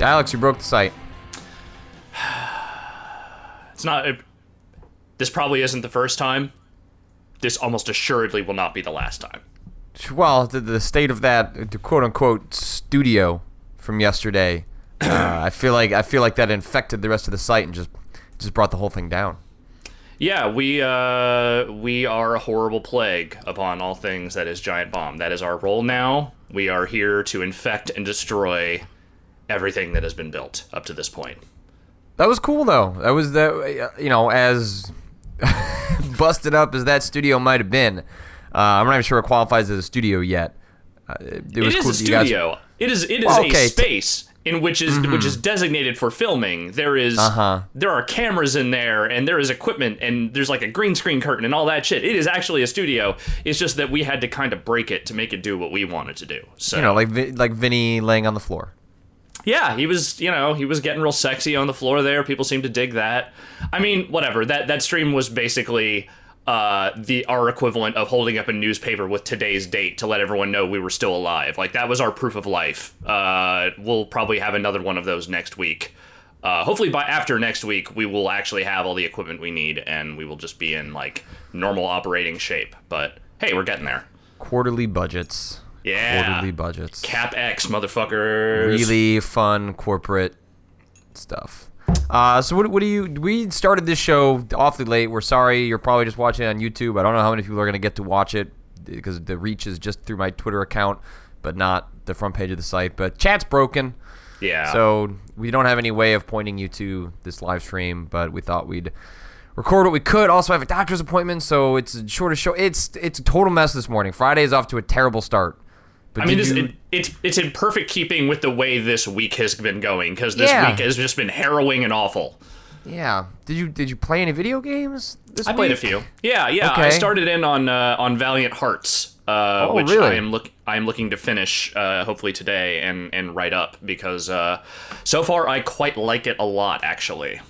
Alex, you broke the site. It's not. It, this probably isn't the first time. This almost assuredly will not be the last time. Well, the, the state of that the quote unquote studio from yesterday, uh, I feel like I feel like that infected the rest of the site and just just brought the whole thing down. Yeah, we uh, we are a horrible plague upon all things that is Giant Bomb. That is our role now. We are here to infect and destroy everything that has been built up to this point. That was cool though. That was the you know as busted up as that studio might have been. Uh, I'm not even sure it qualifies as a studio yet. Uh, it, it was is cool a that you guys- studio. It is it is Well, a okay, t- space in which is which is designated for filming. There is Uh-huh. there are cameras in there and there is equipment and there's like a green screen curtain and all that shit. It is actually a studio. It's just that we had to kind of break it to make it do what we wanted to do. So you know, like like Vinny laying on the floor. Yeah, he was, you know, he was getting real sexy on the floor there. People seemed to dig that. I mean, whatever. That that stream was basically uh, the our equivalent of holding up a newspaper with today's date to let everyone know we were still alive. Like that was our proof of life. Uh, we'll probably have another one of those next week. Uh, hopefully by after next week we will actually have all the equipment we need and we will just be in like normal operating shape. But hey, we're getting there. Quarterly budgets. Yeah. Quarterly budgets. Cap X, motherfuckers. really fun corporate stuff. Uh, so what, what do you? We started this show awfully late. We're sorry. You're probably just watching it on YouTube. I don't know how many people are going to get to watch it because the reach is just through my Twitter account, but not the front page of the site. But chat's broken, Yeah. so we don't have any way of pointing you to this live stream. But we thought we'd record what we could. Also, I have a doctor's appointment, so it's a shorter show. It's it's a total mess this morning. Friday is off to a terrible start. But I mean, this, you- it, it's it's in perfect keeping with the way this week has been going because this Yeah. week has just been harrowing and awful. yeah. Did you did you play any video games? This I played a few. Yeah, yeah. I started in on uh, on Valiant Hearts, uh, Oh, which really? I am look I am looking to finish uh, hopefully today and and write up because uh, so far I quite like it a lot actually.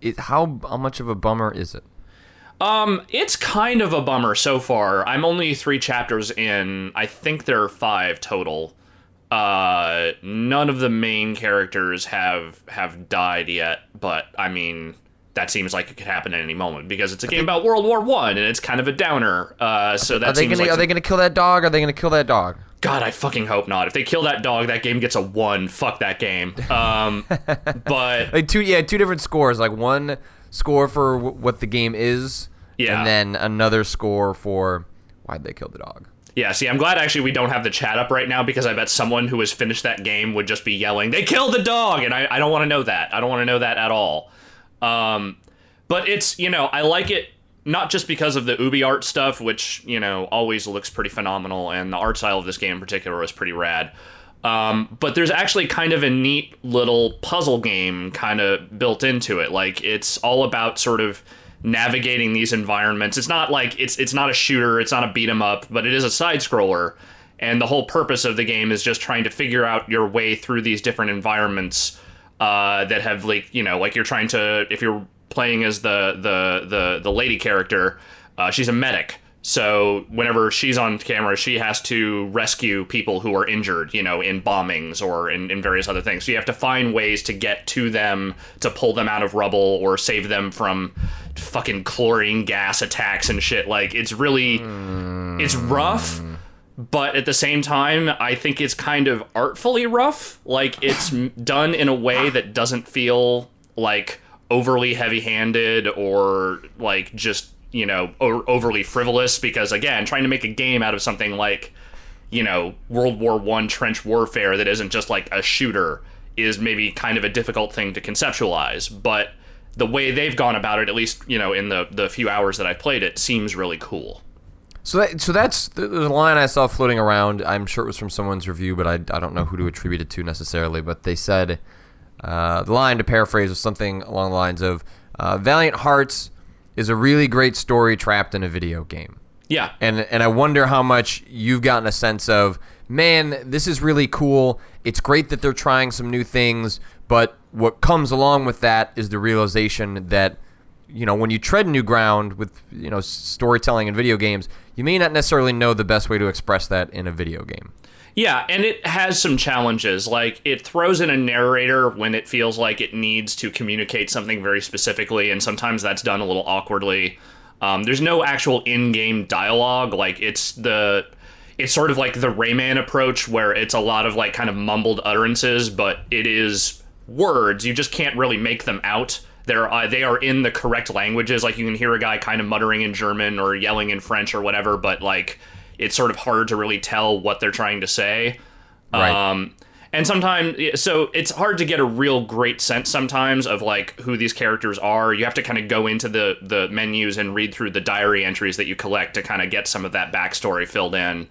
It, how how much of a bummer is it? Um, it's kind of a bummer so far. I'm only three chapters in. I think there are five total. Uh, none of the main characters have have died yet, but I mean that seems like it could happen at any moment because it's a game about World War One and it's kind of a downer. Uh, so that Are they seems gonna like are they gonna kill that dog? Are they gonna kill that dog? God, I fucking hope not. If they kill that dog, that game gets a one. Fuck that game. Um, but Like two yeah two different scores. Like one score for w- what the game is, Yeah. and then another score for why'd they kill the dog. Yeah, see, I'm glad actually we don't have the chat up right now because I bet someone who has finished that game would just be yelling, "They killed the dog!" and I, I don't want to know that. I don't want to know that at all. Um, but it's you know I like it not just because of the UbiArt stuff, which you know always looks pretty phenomenal, and the art style of this game in particular is pretty rad. Um, but there's actually kind of a neat little puzzle game kind of built into it. Like it's all about sort of navigating these environments. It's not like it's it's not a shooter, it's not a beat 'em up, but it is a side scroller. And the whole purpose of the game is just trying to figure out your way through these different environments uh, that have like you know like you're trying to if you're playing as the the the the lady character, uh, she's a medic. So whenever she's on camera, she has to rescue people who are injured, you know, in bombings or in, in various other things. So you have to find ways to get to them, to pull them out of rubble or save them from fucking chlorine gas attacks and shit. Like it's really, it's rough, but at the same time, I think it's kind of artfully rough. Like it's done in a way that doesn't feel like overly heavy-handed or like just you know overly frivolous. Because again, trying to make a game out of something like you know World War One trench warfare that isn't just like a shooter is maybe kind of a difficult thing to conceptualize, but the way they've gone about it, at least you know in the the few hours that I've played it, seems really cool. So that so that's there's a line I saw floating around. I'm sure it was from someone's review, but I, I don't know who to attribute it to necessarily. But they said uh, the line to paraphrase was something along the lines of uh, "Valiant Hearts is a really great story trapped in a video game." Yeah, and and I wonder how much you've gotten a sense of, man, this is really cool. It's great that they're trying some new things, but what comes along with that is the realization that you know when you tread new ground with you know storytelling in video games, you may not necessarily know the best way to express that in a video game. Yeah, and it has some challenges. Like it throws in a narrator when it feels like it needs to communicate something very specifically, and sometimes that's done a little awkwardly. Um, there's no actual in-game dialogue. Like it's the it's sort of like the Rayman approach where it's a lot of like kind of mumbled utterances, but it is words. You just can't really make them out. They're uh, they are in the correct languages. Like you can hear a guy kind of muttering in German or yelling in French or whatever, but like it's sort of hard to really tell what they're trying to say. Right. Um, and sometimes, so it's hard to get a real great sense sometimes of like who these characters are. You have to kind of go into the the menus and read through the diary entries that you collect to kind of get some of that backstory filled in.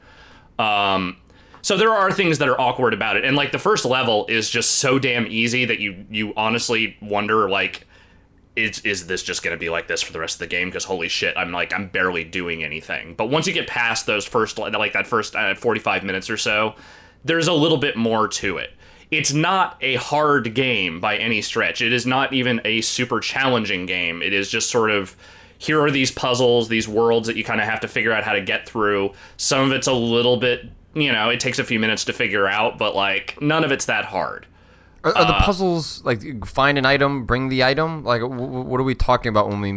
Um, so there are things that are awkward about it, and like the first level is just so damn easy that you you honestly wonder like is is this just going to be like this for the rest of the game? Because holy shit i'm like i'm barely doing anything. But once you get past those first like that first uh, 45 minutes or so there's a little bit more to it. It's not a hard game by any stretch. It is not even a super challenging game. It is just sort of here are these puzzles these worlds that you kind of have to figure out how to get through. Some of it's a little bit you know it takes a few minutes to figure out but like none of it's that hard Are, are the puzzles like find an item, bring the item? Like, w- w- what are we talking about when we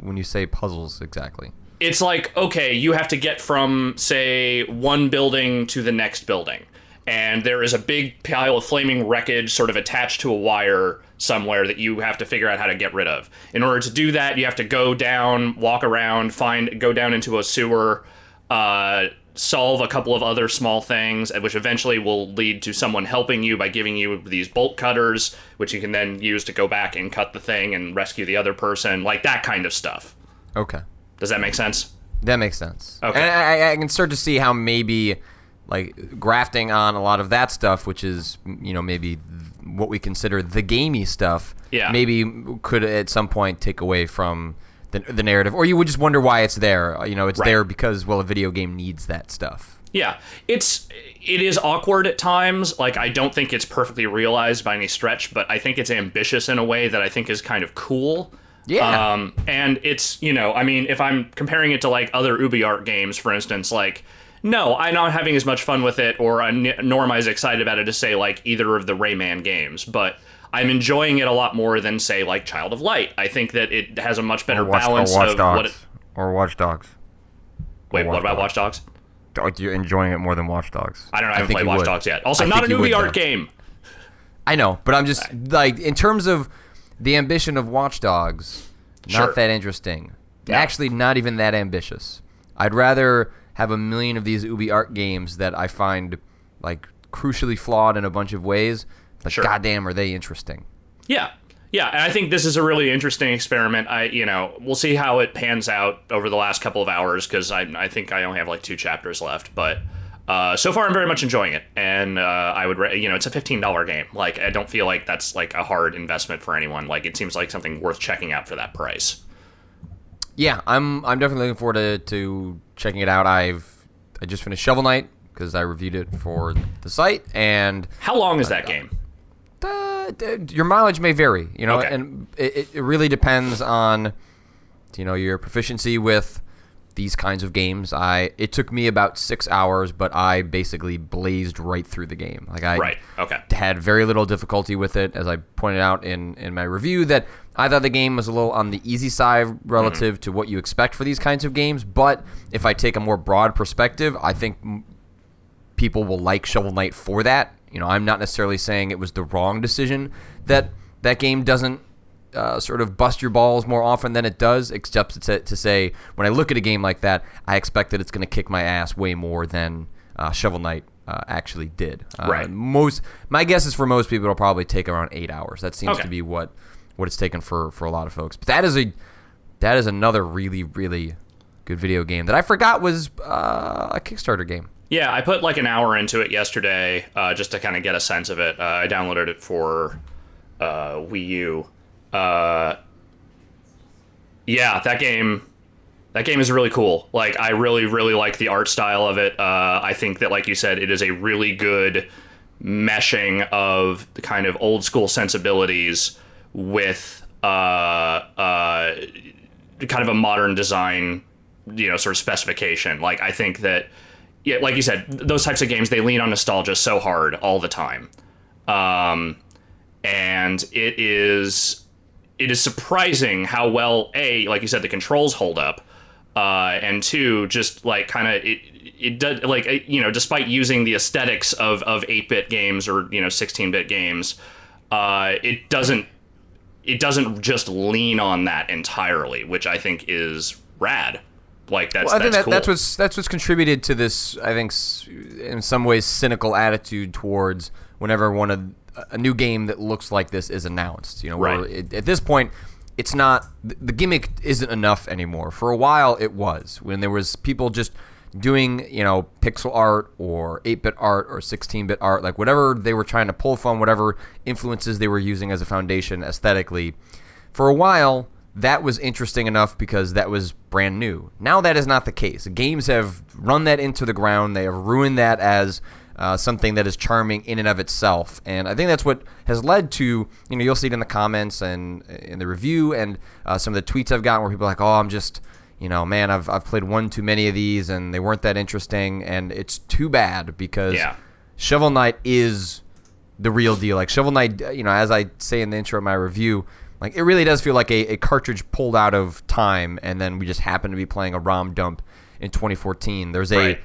when you say puzzles exactly? it's like okay you have to get from say one building to the next building and there is a big pile of flaming wreckage sort of attached to a wire somewhere that you have to figure out how to get rid of in order to do that you have to go down walk around find go down into a sewer uh, solve a couple of other small things which eventually will lead to someone helping you by giving you these bolt cutters which you can then use to go back and cut the thing and rescue the other person like that kind of stuff Okay, does that make sense that makes sense. Okay. and I, I can start to see how maybe like grafting on a lot of that stuff, which is you know maybe what we consider the gamey stuff. Yeah. Maybe could at some point take away from. The, the narrative, or you would just wonder why it's there. You know, it's Right. there because well, a video game needs that stuff. Yeah, it's it is awkward at times. Like I don't think it's perfectly realized by any stretch, but I think it's ambitious in a way that I think is kind of cool. Yeah. Um, and it's you know, I mean, if I'm comparing it to like other UbiArt games, for instance, like no, I'm not having as much fun with it, or I'm, nor am I as excited about it as say like either of the Rayman games, but. I'm enjoying it a lot more than say like Child of Light. I think that it has a much better balance of what it. or Watch Dogs. Wait, Watch what about Dogs. Watch Dogs? You're enjoying it more than Watch Dogs. I don't know. I haven't think played Watch would. Dogs yet. Also, I not think an you would, UbiArt though. game. I know, but I'm just like in terms of the ambition of Watch Dogs, Sure. not that interesting. No. Actually, not even that ambitious. I'd rather have a million of these UbiArt games that I find like crucially flawed in a bunch of ways. But Sure. goddamn, are they interesting? Yeah. Yeah, and I think this is a really interesting experiment. I, you know, we'll see how it pans out over the last couple of hours because I, I think I only have like two chapters left. But uh, so far, I'm very much enjoying it, and uh, I would, re- you know, it's a fifteen dollar game. Like, I don't feel like that's like a hard investment for anyone. Like, it seems like something worth checking out for that price. Yeah, I'm I'm definitely looking forward to, to checking it out. I've I just finished Shovel Knight because I reviewed it for the site, and How long is that game? Uh, d- your mileage may vary, you know, Okay. and it, it really depends on, you know, your proficiency with these kinds of games. I it took me about six hours, but I basically blazed right through the game. Like I Right. Okay. had very little difficulty with it, as I pointed out in in my review. That I thought the game was a little on the easy side relative Mm-hmm. to what you expect for these kinds of games. But if I take a more broad perspective, I think m- people will like Shovel Knight for that. You know, I'm not necessarily saying it was the wrong decision that that game doesn't uh, sort of bust your balls more often than it does, except to, to say when I look at a game like that, I expect that it's going to kick my ass way more than uh, Shovel Knight uh, actually did. Uh, Right. Most, my guess is for most people, it'll probably take around eight hours. That seems Okay. to be what what it's taken for for a lot of folks. But that is a that is another really really good video game that I forgot was uh, a Kickstarter game. Yeah, I put like an hour into it yesterday uh, just to kind of get a sense of it. Uh, I downloaded it for uh, Wii U. Uh, yeah, that game. That game is really cool. Like, I really, really like the art style of it. Uh, I think that, like you said, it is a really good meshing of the kind of old school sensibilities with kind of a modern design, you know, sort of specification. Like, I think that yeah, like you said, those types of games they lean on nostalgia so hard all the time, um, and it is it is surprising how well a like you said the controls hold up, uh, and two just like kind of it it does like you know despite using the aesthetics of of eight bit games or you know sixteen bit games, uh, it doesn't it doesn't just lean on that entirely, which I think is rad. Like that's Well, I think that's that, cool. that's what's that's what's contributed to this. I think, in some ways, cynical attitude towards whenever one of a new game that looks like this is announced. You know, where Right. it, at this point, it's not the the gimmick isn't enough anymore. For a while, it was when there was people just doing you know pixel art or 8-bit art or 16-bit art like whatever they were trying to pull from whatever influences they were using as a foundation aesthetically for a while that was interesting enough because that was brand new. Now that is not the case. Games have run that into the ground. They have ruined that as uh, something that is charming in and of itself. And I think that's what has led to, you know, you'll see it in the comments and in the review and uh, some of the tweets I've gotten where people are like, oh, I'm just, you know, man, I've, I've played one too many of these and they weren't that interesting. And it's too bad because Yeah. Shovel Knight is the real deal. Like Shovel Knight, uh, you know, as I say in the intro of my review, like it really does feel like a, a cartridge pulled out of time, and then we just happen to be playing a ROM dump in 2014. There's a Right.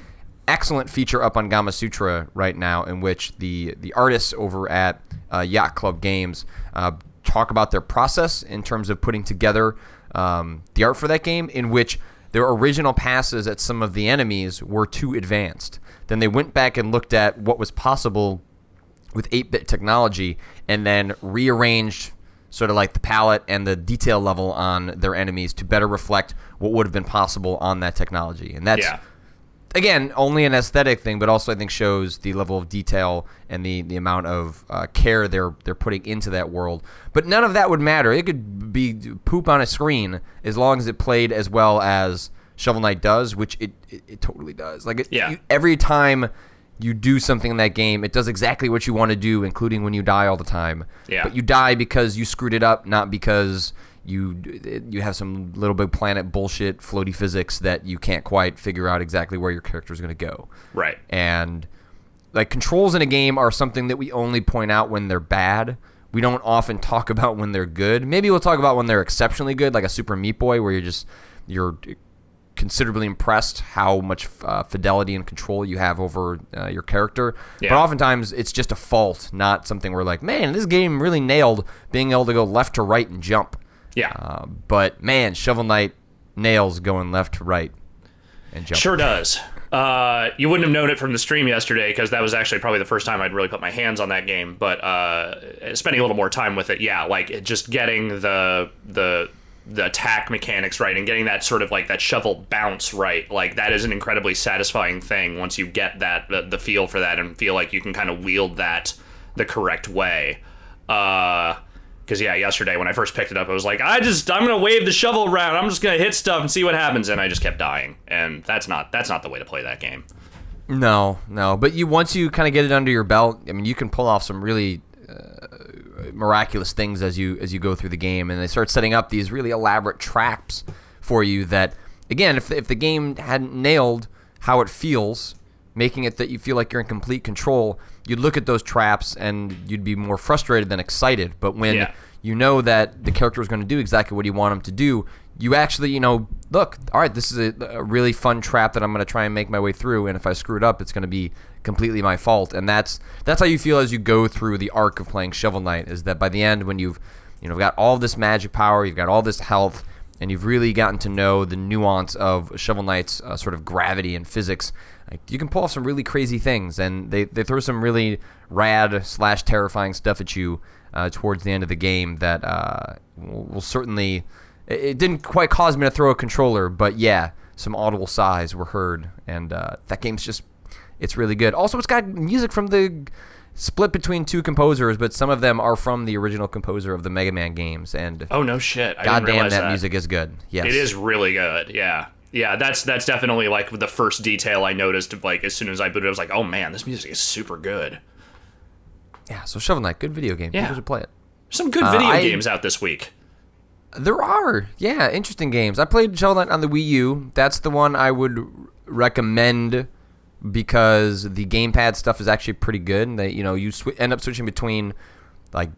excellent feature up on Gamasutra right now in which the the artists over at uh, Yacht Club Games uh, talk about their process in terms of putting together um, the art for that game, in which their original passes at some of the enemies were too advanced. Then they went back and looked at what was possible with 8-bit technology and then rearranged sort of like the palette and the detail level on their enemies to better reflect what would have been possible on that technology. And that's yeah. again only an aesthetic thing, but also I think shows the level of detail and the, the amount of uh, care they're they're putting into that world. But none of that would matter. It could be poop on a screen as long as it played as well as Shovel Knight does, which it it, it totally does. Like it, Yeah. you- every time you do something in that game, it does exactly what you want to do, including when you die all the time. Yeah. But you die because you screwed it up, not because you you have some LittleBigPlanet bullshit floaty physics that you can't quite figure out exactly where your character is going to go. Right. And like controls in a game are something that we only point out when they're bad. We don't often talk about when they're good. Maybe we'll talk about when they're exceptionally good, like a Super Meat Boy, where you're just you're considerably impressed how much uh, fidelity and control you have over uh, your character. But oftentimes it's just a fault, not something where like, man, this game really nailed being able to go left to right and jump. Yeah. Uh, but man, Shovel Knight nails going left to right and jump. Sure does. Uh, you wouldn't have known it from the stream yesterday because that was actually probably the first time I'd really put my hands on that game. But uh, spending a little more time with it, yeah, like just getting the the the attack mechanics right and getting that sort of like that shovel bounce right, like that is an incredibly satisfying thing once you get that the, the feel for that and feel like you can kind of wield that the correct way. Uh, because yeah, yesterday when I first picked it up, I was like, I just I'm gonna wave the shovel around. I'm just gonna hit stuff and see what happens, and I just kept dying. And that's not that's not the way to play that game. No, no. But you once you kind of get it under your belt, I mean, you can pull off some really miraculous things as you as you go through the game, and they start setting up these really elaborate traps for you. That again, if if the game hadn't nailed how it feels, making it that you feel like you're in complete control, you'd look at those traps and you'd be more frustrated than excited. But when Yeah. you know that the character is going to do exactly what you want him to do, you actually, you know, look, all right, this is a, a really fun trap that I'm going to try and make my way through, and if I screw it up, it's going to be completely my fault. And that's that's how you feel as you go through the arc of playing Shovel Knight. Is that by the end, when you've you know got all this magic power, you've got all this health, and you've really gotten to know the nuance of Shovel Knight's uh, sort of gravity and physics. Like, you can pull off some really crazy things, and they, they throw some really rad slash terrifying stuff at you uh, towards the end of the game that uh, will, certainly. It, it didn't quite cause me to throw a controller, but yeah, some audible sighs were heard, and uh, that game's just it's really good. Also, it's got music from the split between two composers, but some of them are from the original composer of the Mega Man games, and Oh no shit! I goddamn, that, that music is good. Yes, It is really good. Yeah. Yeah, that's that's definitely like the first detail I noticed. Like as soon as I booted, I was like, "Oh man, this music is super good." Yeah, so Shovel Knight, good video game. Yeah. People should play it. Some good Uh, video I- games out this week. There are, yeah, interesting games. I played Shovel Knight on the Wii U. That's the one I would recommend because the gamepad stuff is actually pretty good. And they, you know, you sw- end up switching between like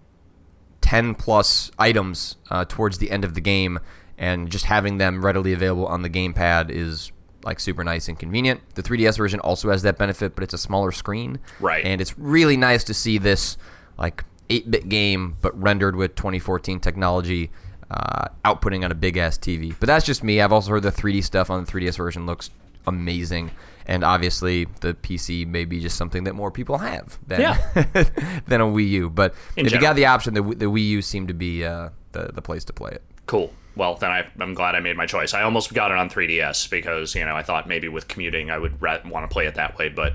10 plus items uh, towards the end of the game, and just having them readily available on the gamepad is like super nice and convenient. The 3DS version also has that benefit, but it's a smaller screen. Right. And it's really nice to see this like 8-bit game, but rendered with 2014 technology, uh, outputting on a big ass TV. But that's just me. I've also heard the 3D stuff on the 3DS version looks amazing. And obviously, the PC may be just something that more people have than Yeah. than a Wii U. But In if you got the option, the, the Wii U seemed to be uh, the the place to play it. Cool. Well, then I, I'm glad I made my choice. I almost got it on 3DS because you know I thought maybe with commuting I would ra- want to play it that way, but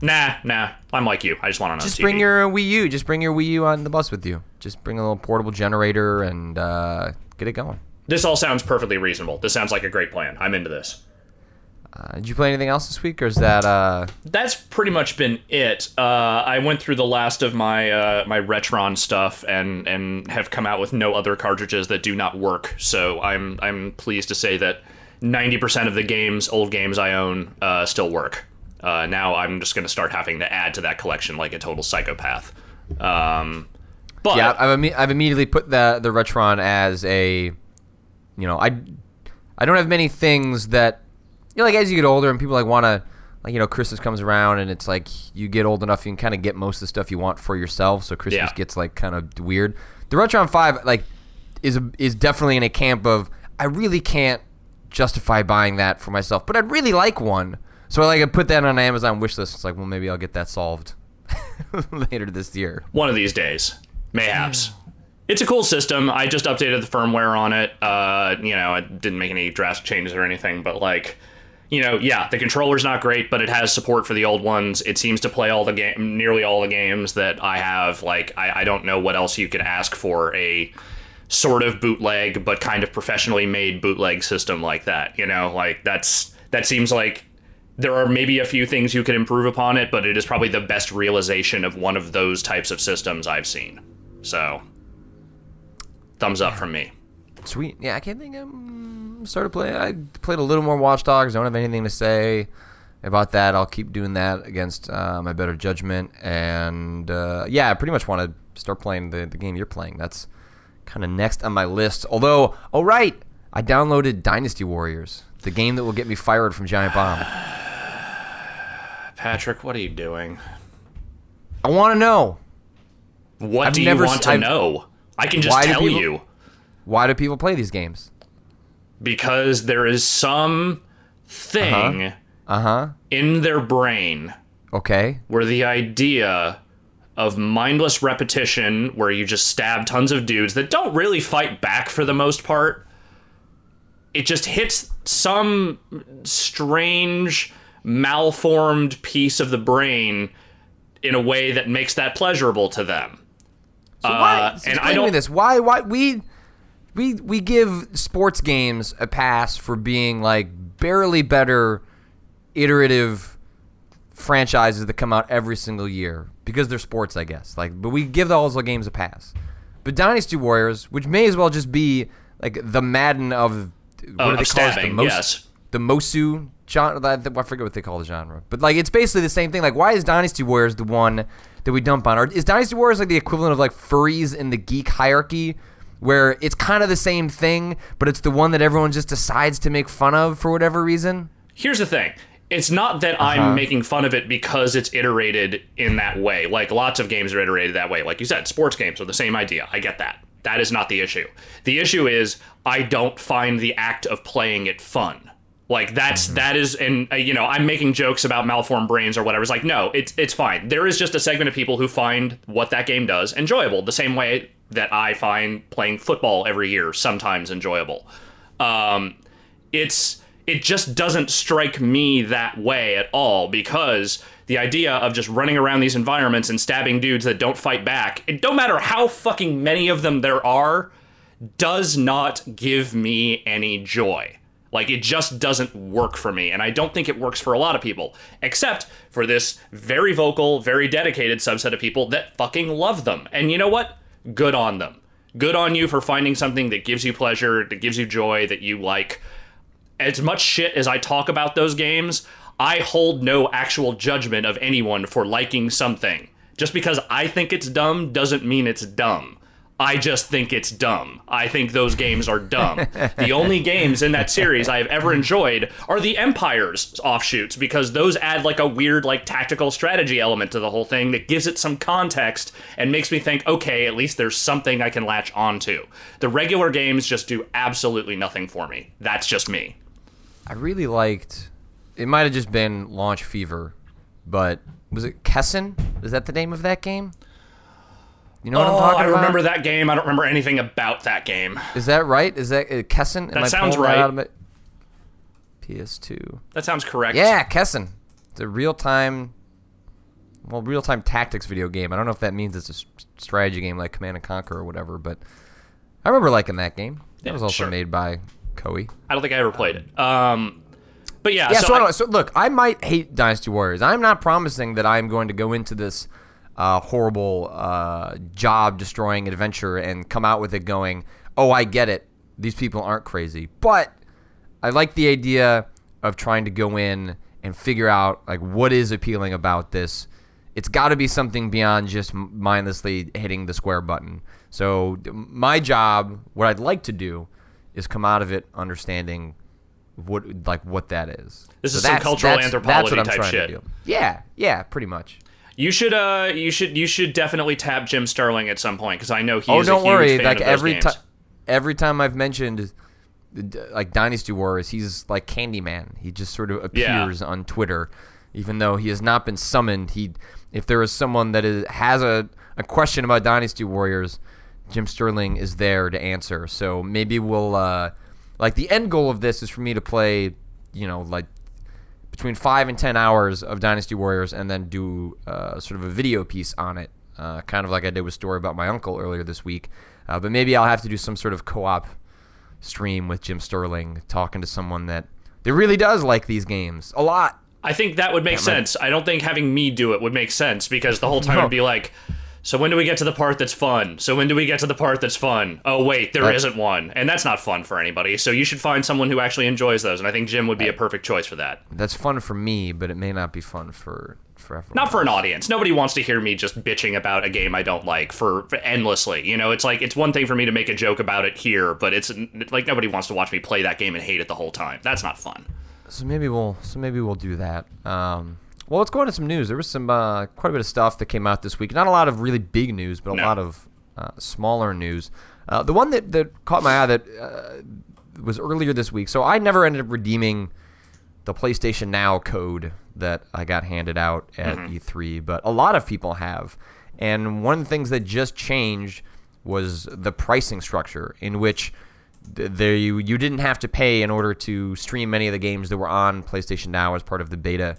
nah, nah. I'm like you. I just want it on Just TV. bring your Wii U. Just bring your Wii U on the bus with you. Just bring a little portable generator and uh, get it going. This all sounds perfectly reasonable. This sounds like a great plan. I'm into this. Uh, did you play anything else this week, or is that uh, That's pretty much been it. Uh, I went through the last of my uh, my Retron stuff and and have come out with no other cartridges that do not work. So I'm I'm pleased to say that 90% of the games, old games I own, uh, still work. Uh, now I'm just going to start having to add to that collection like a total psychopath. Um, but Yeah, I've, imme- I've immediately put the the Retron as a, you know, I, I don't have many things that, you know, like as you get older and people like want to, like you know, Christmas comes around and it's like you get old enough you can kind of get most of the stuff you want for yourself. So Christmas Yeah. gets like kind of weird. The Retron Five like is a, is definitely in a camp of I really can't justify buying that for myself, but I'd really like one. So I like I put that on an Amazon wish list. It's like, well, maybe I'll get that solved later this year. one of these days, mayhaps. It's a cool system. I just updated the firmware on it. Uh, you know, I didn't make any drastic changes or anything, but like, you know, yeah, the controller's not great, but it has support for the old ones. It seems to play all the game, nearly all the games that I have. Like, I, I don't know what else you could ask for a sort of bootleg, but kind of professionally made bootleg system like that. You know, like that's that seems like there are maybe a few things you could improve upon it, but it is probably the best realization of one of those types of systems I've seen. So, thumbs up from me. Sweet. Yeah, I can't think. Um, started playing. I played a little more Watch Dogs. I don't have anything to say about that. I'll keep doing that against uh, my better judgment. And uh, yeah, I pretty much want to start playing the, the game you're playing. That's kind of next on my list. Although, oh right, I downloaded Dynasty Warriors, the game that will get me fired from Giant Bomb. Patrick, what are you doing? I want to know What I've do you want to I've- know? I can just tell people- you why do people play these games. Because there is some thing Uh huh. in their brain Okay. where the idea of mindless repetition where you just stab tons of dudes that don't really fight back for the most part it just hits some strange malformed piece of the brain in a way that makes that pleasurable to them So why? Uh, and I explain to me don't- this. Why? Why we we we give sports games a pass for being like barely better, iterative franchises that come out every single year because they're sports, I guess. Like, but we give those games a pass. But Dynasty Warriors, which may as well just be like the Madden of what Oh, do they of call it? stabbing, The, yes. the Musou genre. I I forget what they call the genre, but like it's basically the same thing. Like, why is Dynasty Warriors the one that we dump on? Or is Dynasty Warriors like the equivalent of like furries in the geek hierarchy, where it's kind of the same thing, but it's the one that everyone just decides to make fun of for whatever reason? here's the thing. It's not that Uh-huh. i'm making fun of it because it's iterated in that way. Like lots of games are iterated that way. Like you said sports games are the same idea. I get that. That is not the issue. The issue is i don't find the act of playing it fun. Like that's that is and uh, you know i'm making jokes about malformed brains or whatever. It's like no it's it's fine. There is just a segment of people who find what that game does enjoyable the same way that i find playing football every year sometimes enjoyable. Um it's it just doesn't strike me that way at all because the idea of just running around these environments and stabbing dudes that don't fight back it don't matter how fucking many of them there are does not give me any joy. Like it just doesn't work for me and i don't think it works for a lot of people except for this very vocal very dedicated subset of people that fucking love them. And you know what good on them good on you for finding something that gives you pleasure that gives you joy that you like as much shit as I talk about those games, I hold no actual judgment of anyone for liking something. Just because I think it's dumb doesn't mean it's dumb. I just think it's dumb. I think those games are dumb. the only games in that series I have ever enjoyed are the Empire's offshoots because those add like a weird like tactical strategy element to the whole thing that gives it some context and makes me think, okay, at least there's something I can latch onto. The regular games just do absolutely nothing for me. That's just me. I really liked. It might have just been Launch Fever, but was it Kessen? Is that the name of that game? You know what I'm Oh, talking I about? remember that game. I don't remember anything about that game. Is that right? Is that uh, Kessen? That I sounds right. my- PS2. That sounds correct. Yeah, Kessen. It's a real time, well, real time tactics video game. I don't know if that means it's a strategy game like Command and Conquer or whatever, but I remember liking that game. That Yeah, was also sure. made by Koei. I don't think I ever played it. Um, but yeah, Yeah, so, so, I- so look, I might hate Dynasty Warriors. I'm not promising that I'm going to go into this uh, horrible uh, job destroying adventure and come out with it going, oh, I get it. These people aren't crazy. But I like the idea of trying to go in and figure out like what is appealing about this. It's got to be something beyond just mindlessly hitting the square button. So my job, what I'd like to do, is come out of it understanding what like what that is. This So is some cultural that's- anthropology that's what I'm type trying to shit. do. Yeah, yeah, pretty much. You should uh you should you should definitely tap Jim Sterling at some point because I know he's oh, don't worry. Like every time, every time I've mentioned like Dynasty Warriors, he's like Candyman. He just sort of Yeah. appears on Twitter, even though he has not been summoned. He, if there is someone that is, has a, a question about Dynasty Warriors, Jim Sterling is there to answer. So maybe we'll uh, like the end goal of this is for me to play, you know, like between five and ten hours of Dynasty Warriors, and then do uh, sort of a video piece on it, uh, kind of like I did with story about my uncle earlier this week. Uh, but maybe I'll have to do some sort of co-op stream with Jim Sterling, talking to someone that that really does like these games a lot. I think that would make sense. I don't think having me do it would make sense because the whole time No. it'd be like, so when do we get to the part that's fun? So when do we get to the part that's fun? Oh wait, there not one, and that's not fun for anybody. So you should find someone who actually enjoys those, and I think Jim would be a perfect choice for that. That's fun for me, but it may not be fun for for everyone. Not for an audience. Nobody wants to hear me just bitching about a game I don't like for, for endlessly. You know, it's like it's one thing for me to make a joke about it here, but it's like nobody wants to watch me play that game and hate it the whole time. That's not fun. So maybe we'll so maybe we'll do that. Um, well, let's go into some news. There was some uh, quite a bit of stuff that came out this week. Not a lot of really big news, but a No. lot of uh, smaller news. Uh, the one that, that caught my eye that uh, was earlier this week. So I never ended up redeeming the PlayStation Now code that I got handed out at E3, but a lot of people have. And one of the things that just changed was the pricing structure, in which there you, you didn't have to pay in order to stream many of the games that were on PlayStation Now as part of the beta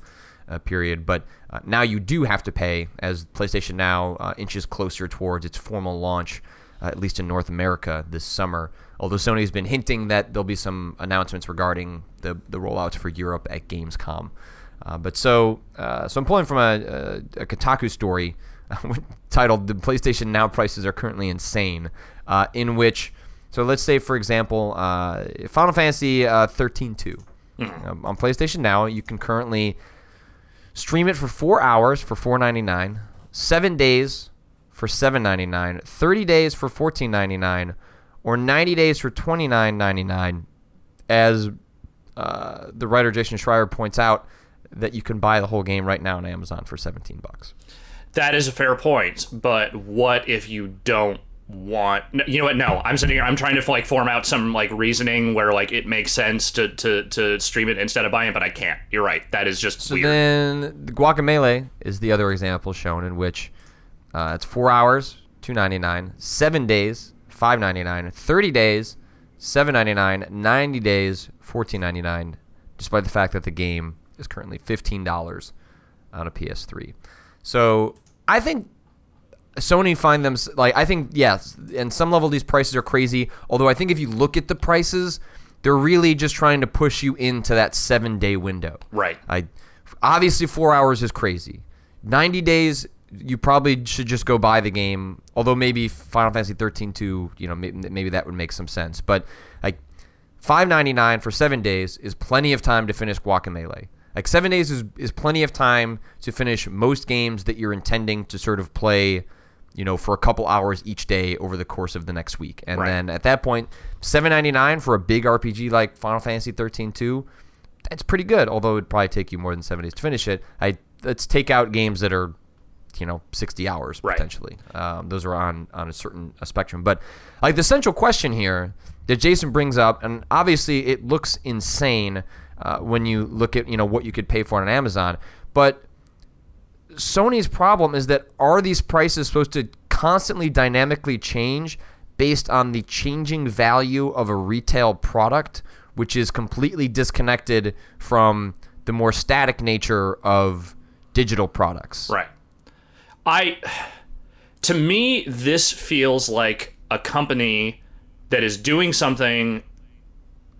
uh, period. But uh, now you do have to pay as PlayStation Now uh, inches closer towards its formal launch, uh, at least in North America this summer. Although Sony's been hinting that there'll be some announcements regarding the, the rollouts for Europe at Gamescom. Uh, but so, uh, so I'm pulling from a, a, a Kotaku story titled "The PlayStation Now prices are currently insane," uh, in which, so let's say for example, uh, Final Fantasy uh, 13.2 um, on PlayStation Now, you can currently stream it for four hours for 4.99, seven days for 7.99, 30 days for 14.99, or 90 days for 29.99. As uh, the writer Jason Schreier points out, that you can buy the whole game right now on Amazon for 17 bucks. That is a fair point, but what if you don't want you know what no i'm sitting here i'm trying to like form out some like reasoning where like it makes sense to to to stream it instead of buying it but i can't. You're right. That is just So weird. then, the Guacamelee is the other example shown in which uh, it's four hours, two ninety nine, seven days, five ninety nine, thirty days, seven ninety nine, ninety days, fourteen ninety nine. Despite the fact that the game is currently fifteen dollars on a PS3, so I think Sony find them like I think yes, and some level these prices are crazy. Although I think if you look at the prices, they're really just trying to push you into that seven day window. right I obviously four hours is crazy. Ninety days, you probably should just go buy the game. Although maybe Final Fantasy 13 2, you know, maybe, maybe that would make some sense. But like five ninety nine for seven days is plenty of time to finish Guacamelee. Like seven days is, is plenty of time to finish most games that you're intending to sort of play, you know, for a couple hours each day over the course of the next week. And Right. then at that point, seven ninety nine for a big RPG like Final Fantasy 13 2, that's pretty good. Although it'd probably take you more than seven days to finish it. I let's take out games that are, you know, sixty hours Right. potentially. Um, those are on on a certain a spectrum. But like the central question here that Jason brings up, and obviously it looks insane uh, when you look at you know what you could pay for on Amazon, but Sony's problem is that are these prices supposed to constantly dynamically change based on the changing value of a retail product, which is completely disconnected from the more static nature of digital products. Right. I to me this feels like a company that is doing something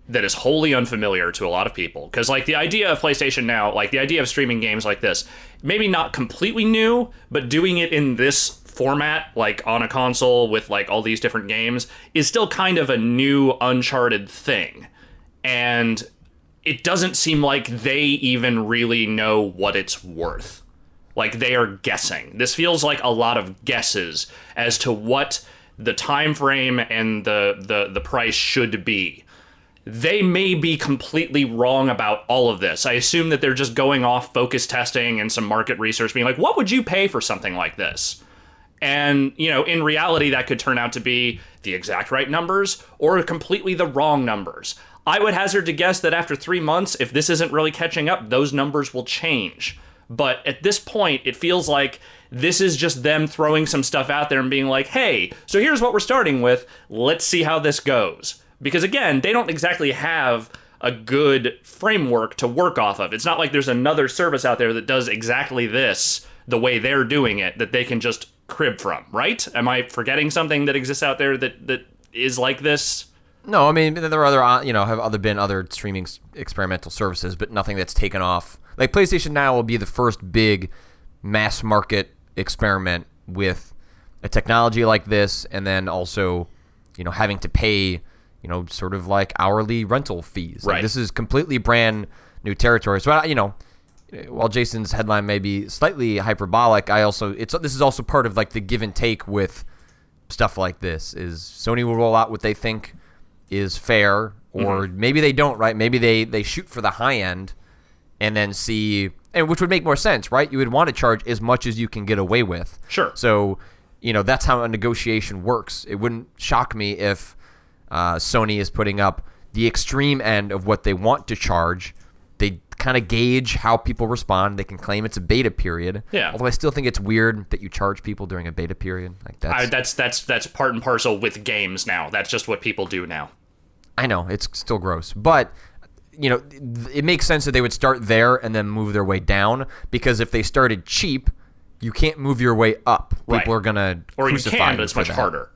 that is wholly unfamiliar to a lot of people because like the idea of PlayStation now like the idea of streaming games like this maybe not completely new but doing it in this format like on a console with like all these different games is still kind of a new uncharted thing and it doesn't seem like they even really know what it's worth like they are guessing. This feels like a lot of guesses as to what the time frame and the the the price should be. They may be completely wrong about all of this. I assume that they're just going off focus testing and some market research being like, "What would you pay for something like this?" And, you know, in reality, that could turn out to be the exact right numbers or completely the wrong numbers. I would hazard to guess that after three months, if this isn't really catching up, those numbers will change. But at this point, it feels like this is just them throwing some stuff out there and being like, hey, so here's what we're starting with. Let's see how this goes. Because again, they don't exactly have a good framework to work off of. It's not like there's another service out there that does exactly this the way they're doing it that they can just crib from, right? Am I forgetting something that exists out there that that is like this? No, I mean there are other uh, you know have other been other streaming experimental services, but nothing that's taken off. Like PlayStation Now will be the first big mass market experiment with a technology like this, and then also you know having to pay you know sort of like hourly rental fees. Like, Right. this is completely brand new territory. So I- you know. While Jason's headline may be slightly hyperbolic, I also it's this is also part of like the give and take with stuff like this is Sony will roll out what they think is fair or Mm-hmm. maybe they don't right maybe they they shoot for the high end and then see and which would make more sense right you would want to charge as much as you can get away with Sure. so you know that's how a negotiation works it wouldn't shock me if uh, Sony is putting up the extreme end of what they want to charge they kind of gauge how people respond they can claim it's a beta period Yeah. although I still think it's weird that you charge people during a beta period like that's I, that's that's that's part and parcel with games now. That's just what people do now. I know it's still gross, but you know it makes sense that they would start there and then move their way down because if they started cheap, you can't move your way up. People Right. are gonna Or you can, but it's much that. harder.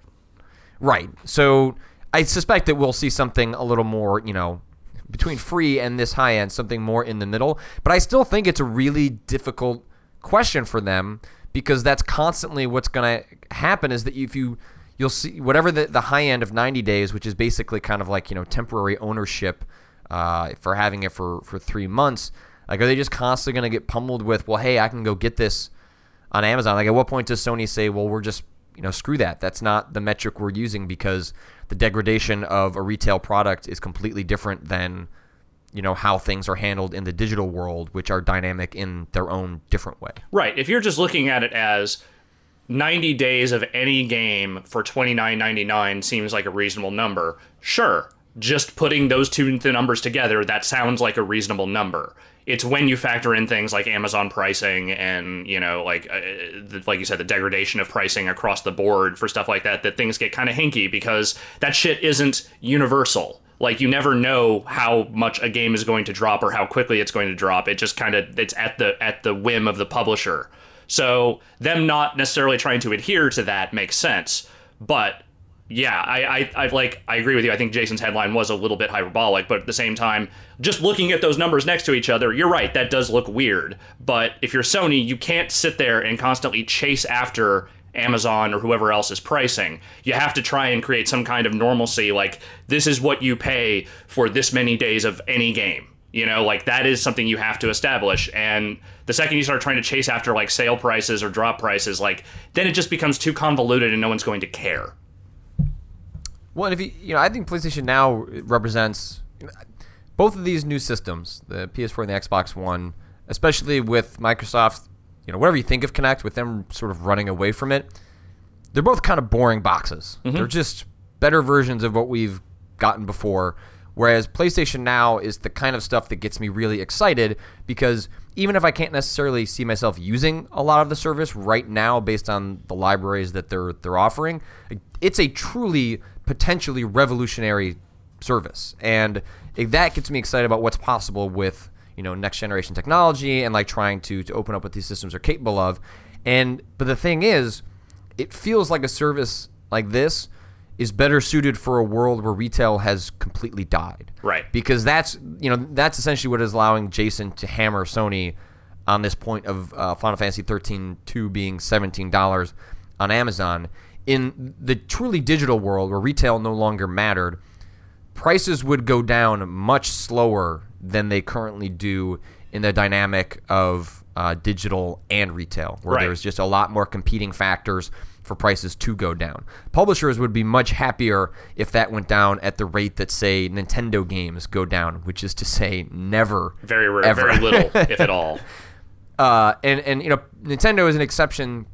Right. So I suspect that we'll see something a little more, you know, between free and this high end, something more in the middle. But I still think it's a really difficult question for them because that's constantly what's going to happen is that if you you'll see whatever the, the high end of 90 days, which is basically kind of like, you know, temporary ownership uh, for having it for, for three months, like are they just constantly going to get pummeled with, well, hey, I can go get this on Amazon. Like, at what point does Sony say, well, we're just, you know, screw that. That's not the metric we're using because the degradation of a retail product is completely different than, you know, how things are handled in the digital world, which are dynamic in their own different way. Right. If you're just looking at it as 90 days of any game for 29.99 seems like a reasonable number. Sure. Just putting those two numbers together, that sounds like a reasonable number. It's when you factor in things like Amazon pricing and, you know, like uh, the, like you said the degradation of pricing across the board for stuff like that that things get kind of hinky because that shit isn't universal. Like you never know how much a game is going to drop or how quickly it's going to drop. It just kind of it's at the at the whim of the publisher. So them not necessarily trying to adhere to that makes sense. But yeah, I, I, I like I agree with you. I think Jason's headline was a little bit hyperbolic, but at the same time, just looking at those numbers next to each other, you're right, that does look weird. But if you're Sony, you can't sit there and constantly chase after Amazon or whoever else is pricing. You have to try and create some kind of normalcy, like this is what you pay for this many days of any game. You know, like that is something you have to establish. And the second you start trying to chase after like sale prices or drop prices, like then it just becomes too convoluted and no one's going to care. Well, if you, you know, I think PlayStation Now represents both of these new systems, the PS4 and the Xbox One, especially with Microsoft, you know, whatever you think of Kinect, with them sort of running away from it, they're both kind of boring boxes. Mm-hmm. They're just better versions of what we've gotten before. Whereas PlayStation Now is the kind of stuff that gets me really excited because even if I can't necessarily see myself using a lot of the service right now based on the libraries that they're they're offering, it's a truly potentially revolutionary service. And that gets me excited about what's possible with, you know, next generation technology and like trying to to open up what these systems are capable of. And but the thing is, it feels like a service like this is better suited for a world where retail has completely died. Right. Because that's you know that's essentially what is allowing Jason to hammer Sony on this point of uh, Final Fantasy 13 2 being $17 on Amazon. In the truly digital world where retail no longer mattered, prices would go down much slower than they currently do in the dynamic of uh, digital and retail, where Right. there's just a lot more competing factors for prices to go down. Publishers would be much happier if that went down at the rate that, say, Nintendo games go down, which is to say, never. Very rare, Ever. very little, if at all. Uh, and and you know, Nintendo is an exception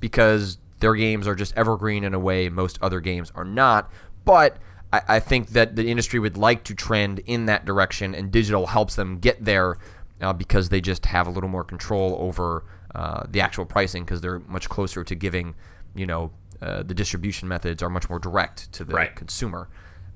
because their games are just evergreen in a way most other games are not. But I, I think that the industry would like to trend in that direction, and digital helps them get there uh, because they just have a little more control over uh, the actual pricing because they're much closer to giving, you know, uh, the distribution methods are much more direct to the Right. consumer.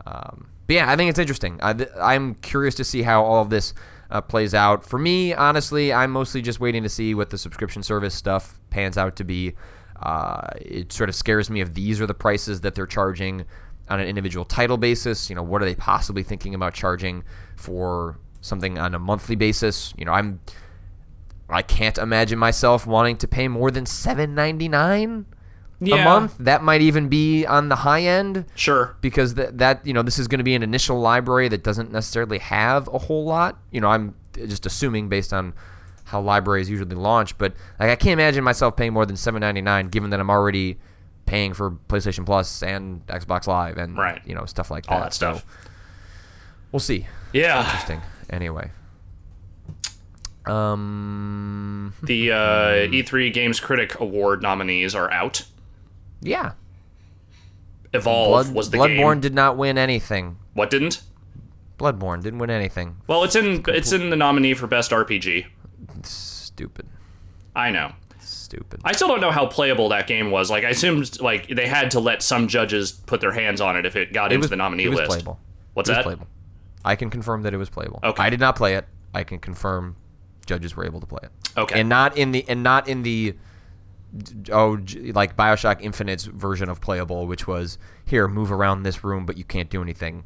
Um, but yeah, I think it's interesting. I, I'm curious to see how all of this uh, plays out. For me, honestly, I'm mostly just waiting to see what the subscription service stuff pans out to be. Uh, it sort of scares me if these are the prices that they're charging on an individual title basis. You know, what are they possibly thinking about charging for something on a monthly basis? You know, I'm I can't imagine myself wanting to pay more than seven ninety nine a month. That might even be on the high end Sure. because that that you know this is going to be an initial library that doesn't necessarily have a whole lot. You know, I'm just assuming based on how libraries usually launch, but like I can't imagine myself paying more than seven ninety nine, given that I'm already paying for PlayStation Plus and Xbox Live and Right. you know stuff like that. All that. stuff. So we'll see. Yeah. Interesting. Anyway. Um. The uh, E3 Games Critic Award nominees are out. Yeah. Evolve Blood, was the Bloodborne game. did not win anything. what didn't? Bloodborne didn't win anything. Well, it's in it's in the nominee for best RPG. Stupid. I know. Stupid. I still don't know how playable that game was. Like I assumed like they had to let some judges put their hands on it if it got it into was the nominee it was list. playable. What's it was that? playable. I can confirm that it was playable. Okay. I did not play it. I can confirm judges were able to play it. Okay. And not in the and not in the oh like BioShock Infinite's version of playable, which was here move around this room, but you can't do anything.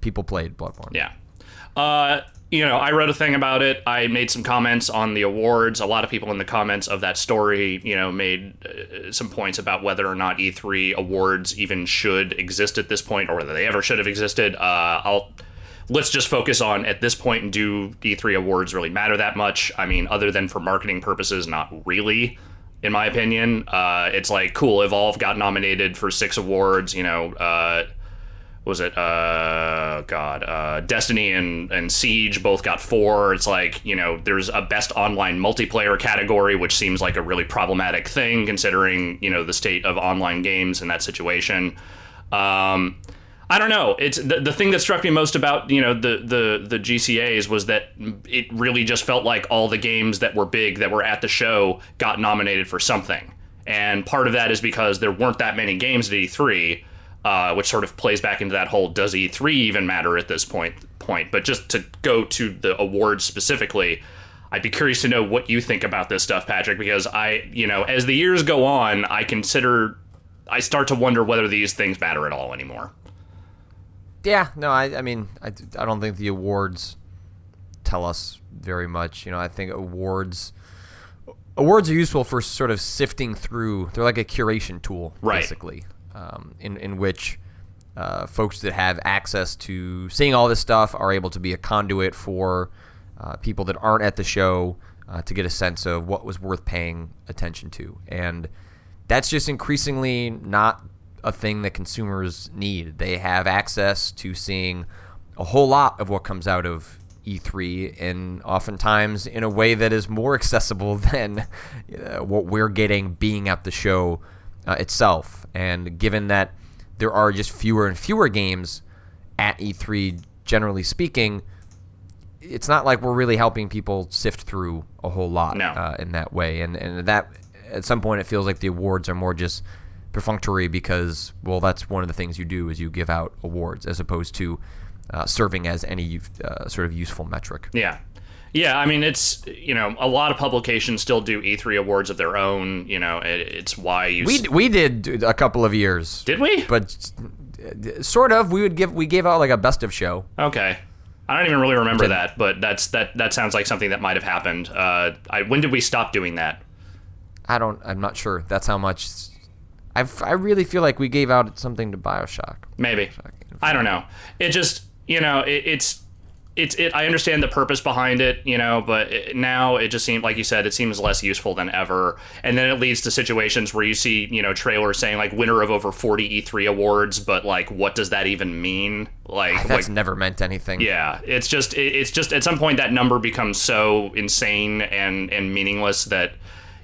People played Bloodborne. Yeah. Uh, you know, I wrote a thing about it. I made some comments on the awards. A lot of people in the comments of that story, you know, made uh, some points about whether or not E3 awards even should exist at this point or whether they ever should have existed. Uh, I'll let's just focus on at this point and do E3 awards really matter that much? I mean, other than for marketing purposes, not really. In my opinion, uh, it's like cool. Evolve got nominated for six awards. You know, uh, was it uh god uh destiny and and siege both got four. It's like you know there's a best online multiplayer category which seems like a really problematic thing considering you know the state of online games in that situation. Um I don't know. It's the, the thing that struck me most about you know the the the GCAs was that it really just felt like all the games that were big that were at the show got nominated for something, and part of that is because there weren't that many games at E3, uh, which sort of plays back into that whole does E3 even matter at this point point. But just to go to the awards specifically, I'd be curious to know what you think about this stuff, Patrick, because I you know as the years go on, I consider I start to wonder whether these things matter at all anymore. Yeah, no, I, I mean, I, I don't think the awards tell us very much. You know, I think awards awards are useful for sort of sifting through. They're like a curation tool, Right. basically, um, in in which uh, folks that have access to seeing all this stuff are able to be a conduit for uh, people that aren't at the show uh, to get a sense of what was worth paying attention to. And that's just increasingly not a thing that consumers need. They have access to seeing a whole lot of what comes out of E3, and oftentimes in a way that is more accessible than uh, what we're getting being at the show uh, itself. And given that there are just fewer and fewer games at E3, generally speaking, it's not like we're really helping people sift through a whole lot No. uh, in that way. And and that at some point it feels like the awards are more just perfunctory because well that's one of the things you do is you give out awards as opposed to uh, serving as any uh, sort of useful metric. Yeah. Yeah, I mean it's you know a lot of publications still do E3 awards of their own. You know, it, it's why you We s- we did a couple of years, did we but sort of we would give we gave out like a best of show. okay. I don't even really remember Did- that, but that's that that sounds like something that might have happened. Uh, I, when did we stop doing that? I don't. I'm not sure. That's how much. I I really feel like we gave out something to Bioshock. Maybe. I don't know. It just, you know, it, it's it's it I understand the purpose behind it, you know, but it, now it just seems like you said it seems less useful than ever. And then it leads to situations where you see, you know, trailers saying like winner of over 40 E3 awards, but like what does that even mean? Like That's like never meant anything. yeah, it's just it, it's just at some point that number becomes so insane and and meaningless that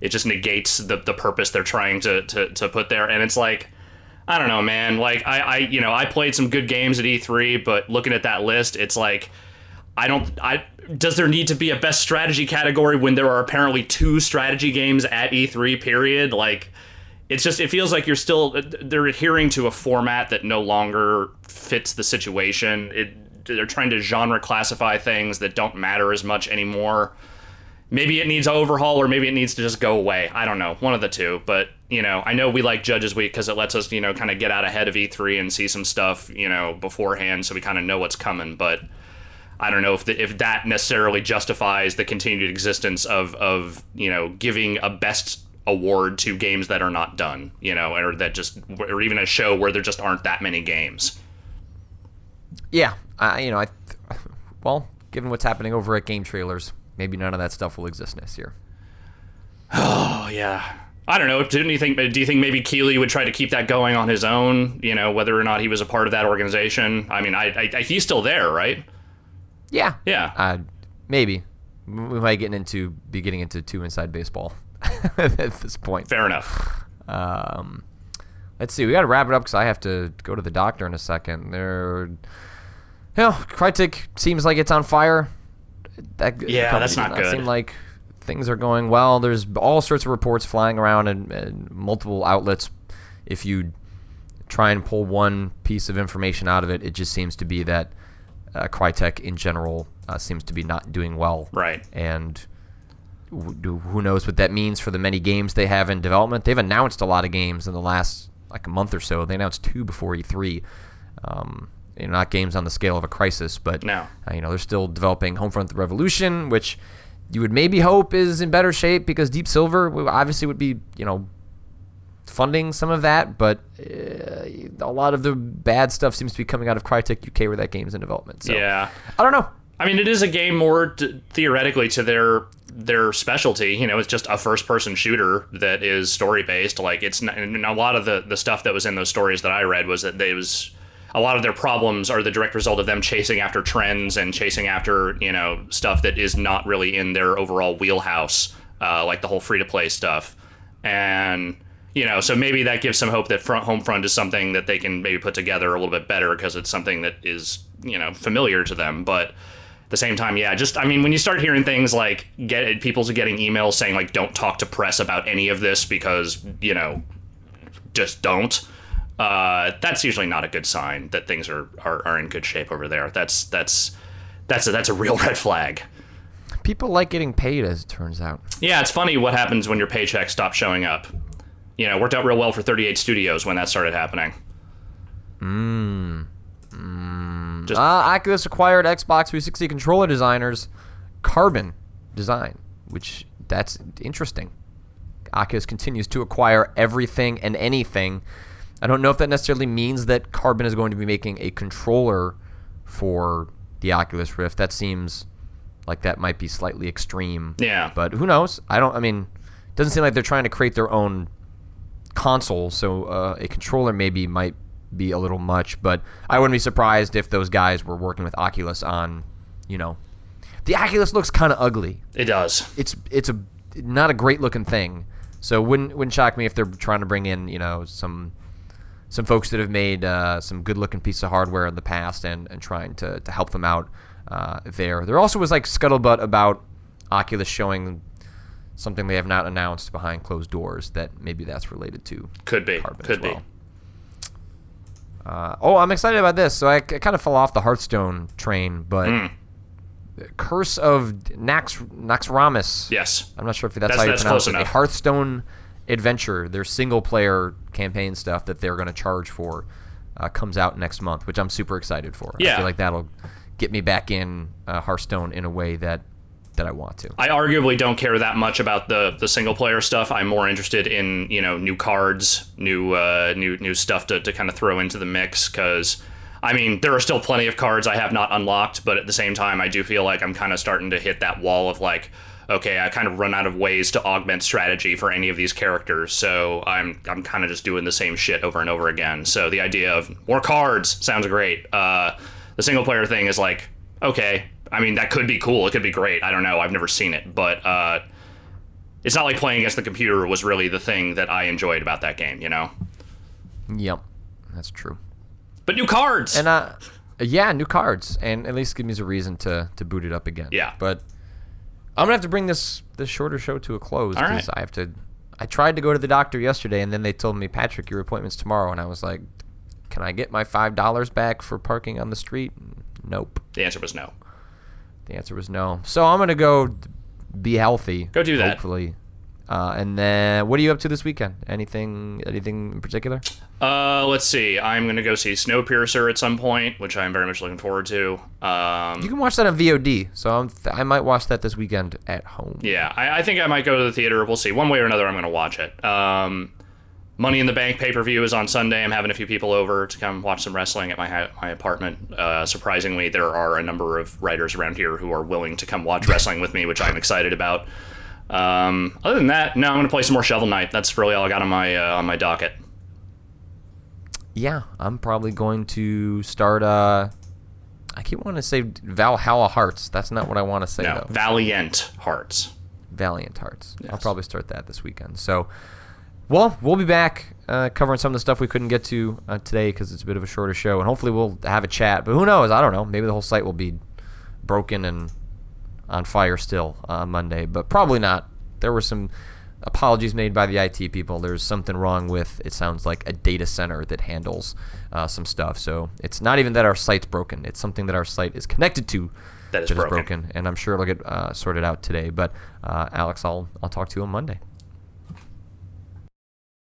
it just negates the the purpose they're trying to to to put there. And it's like I don't know, man. Like I I you know I played some good games at E3, but looking at that list, it's like I don't I does there need to be a best strategy category when there are apparently two strategy games at E3 period? Like it's just it feels like you're still they're adhering to a format that no longer fits the situation. It they're trying to genre classify things that don't matter as much anymore. Maybe it needs overhaul or maybe it needs to just go away. I don't know. One of the two. But you know i know we like judges week because it lets us you know kind of get out ahead of e3 and see some stuff you know beforehand so we kind of know what's coming. But I don't know if the, if that necessarily justifies the continued existence of of you know giving a best award to games that are not done, you know, or that just or even a show where there just aren't that many games. Yeah. I you know I. Well, given what's happening over at Game Trailers, maybe none of that stuff will exist next year. Oh yeah. I don't know. Didn't you think? Do you think maybe Keighley would try to keep that going on his own? You know, whether or not he was a part of that organization. I mean, I, I, I he's still there, right? Yeah. Yeah. Uh, maybe we might get into be getting into two inside baseball at this point. Fair enough. Um, let's see. We got to wrap it up because I have to go to the doctor in a second. There, you know, Crytek seems like it's on fire. That Yeah, that's does not good. Seem like things are going well. There's all sorts of reports flying around and, in multiple outlets. If you try and pull one piece of information out of it, it just seems to be that uh, Crytek in general uh, seems to be not doing well Right. and wh- who knows what that means for the many games they have in development. They've announced a lot of games in the last like a month or so. They announced two before E3. Um, you know, not games on the scale of a Crysis, but No. uh, you know they're still developing Homefront: The Revolution, which you would maybe hope is in better shape because Deep Silver obviously would be you know funding some of that, but uh, a lot of the bad stuff seems to be coming out of Crytek UK where that game's in development. So Yeah. I don't know. I mean, it is a game more t- theoretically to their their specialty. You know, it's just a first person shooter that is story based. Like it's not, and a lot of the the stuff that was in those stories that I read was that they was a lot of their problems are the direct result of them chasing after trends and chasing after you know stuff that is not really in their overall wheelhouse, uh, like the whole free to play stuff. And you know, so maybe that gives some hope that front home front is something that they can maybe put together a little bit better because it's something that is you know familiar to them, but at the same time, yeah, just I mean, when you start hearing things like get people's getting emails saying like don't talk to press about any of this because you know just don't. Uh, that's usually not a good sign that things are, are, are in good shape over there. That's that's that's a, that's a real red flag. People like getting paid, as it turns out. Yeah, it's funny what happens when your paycheck stops showing up. You know, it worked out real well for 38 Studios when that started happening. Just- Uh, Oculus acquired Xbox 360 controller designers Carbon Design, which that's interesting. Oculus continues to acquire everything and anything I don't know if that necessarily means that Carbon is going to be making a controller for the Oculus Rift. That seems like that might be slightly extreme. Yeah. But who knows? I don't. I mean, it doesn't seem like they're trying to create their own console, so uh, a controller maybe might be a little much. But I wouldn't be surprised if those guys were working with Oculus on, you know, the Oculus looks kind of ugly. It does. It's it's a not a great looking thing. So wouldn't wouldn't shock me if they're trying to bring in you know some some folks that have made uh, some good looking piece of hardware in the past and, and trying to, to help them out uh, there. There also was like scuttlebutt about Oculus showing something they have not announced behind closed doors that maybe that's related to Could be. Carbon Could as be. well. Uh, oh, I'm excited about this. So I, I kind of fell off the Hearthstone train, but Mm. Curse of Nax Naxxramas. Yes. I'm not sure if that's, That's- how you that's pronounce it. A. Hearthstone adventure, their single player campaign stuff that they're going to charge for, uh, comes out next month, which I'm super excited for. Yeah. I feel like that'll get me back in uh, Hearthstone in a way that that I want to. I arguably don't care that much about the the single player stuff. I'm more interested in you know new cards, new uh, new new stuff to, to kind of throw into the mix because. I mean, there are still plenty of cards I have not unlocked, but at the same time, I do feel like I'm kind of starting to hit that wall of like, okay, I kind of run out of ways to augment strategy for any of these characters, so I'm I'm kind of just doing the same shit over and over again. So the idea of more cards sounds great. Uh, the single player thing is like, okay, I mean that could be cool, it could be great. I don't know, I've never seen it, but uh, it's not like playing against the computer was really the thing that I enjoyed about that game, you know. Yep, that's true. But new cards. And uh, yeah, new cards, and at least give me a reason to to boot it up again. Yeah. But I'm gonna have to bring this this shorter show to a close because right. I have to. I tried to go to the doctor yesterday, and then they told me, Patrick, your appointment's tomorrow, and I was like, Can I get my five dollars back for parking on the street? Nope. the answer was no. The answer was no. So I'm gonna go be healthy. Go do that. Hopefully. Uh, and then, what are you up to this weekend? Anything? Anything in particular? Uh, let's see. I'm gonna go see Snowpiercer at some point, which I'm very much looking forward to. Um, You can watch that on VOD, so I'm th- I might watch that this weekend at home. yeah, I, I think I might go to the theater. We'll see. One way or another, I'm gonna watch it. Um, Money in the Bank pay per view is on Sunday. I'm having a few people over to come watch some wrestling at my ha- my apartment. Uh, surprisingly, there are a number of writers around here who are willing to come watch wrestling with me, which I'm excited about. Um, other than that, no, I'm gonna play some more Shovel Knight. That's really all I got on my uh, on my docket. Yeah, I'm probably going to start. Uh, I keep wanting to say Valhalla Hearts. That's not what I want to say No, though. Valiant Hearts. Valiant Hearts. I'll probably start that this weekend. So, well, we'll be back uh, covering some of the stuff we couldn't get to uh, today because it's a bit of a shorter show, and hopefully we'll have a chat. But who knows? I don't know. Maybe the whole site will be broken and on fire still on Monday, but probably not. There were some apologies made by the IT people. There's something wrong with it. Sounds like a data center that handles uh, some stuff. So it's not even that our site's broken. It's something that our site is connected to That is broken. and I'm sure it'll get uh, sorted out today. But uh, Alex, I'll I'll talk to you on Monday.